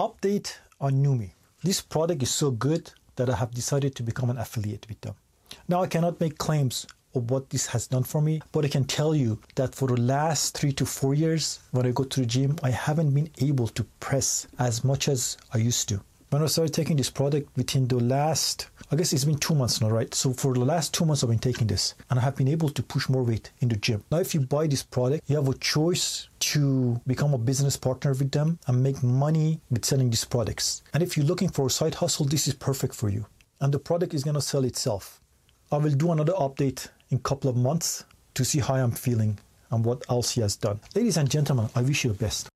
Update on Neumi. This product is so good that I have decided to become an affiliate with them. Now I cannot make claims of what this has done for me, but I can tell you that for the last three to four years, when I go to the gym, I haven't been able to press as much as I used to. When I started taking this product within the last, I guess it's been two months now, right? So for the last two months, I've been taking this and I have been able to push more weight in the gym. Now, if you buy this product, you have a choice to become a business partner with them and make money with selling these products. And if you're looking for a side hustle, this is perfect for you. And the product is going to sell itself. I will do another update in a couple of months to see how I'm feeling and what else he has done. Ladies and gentlemen, I wish you the best.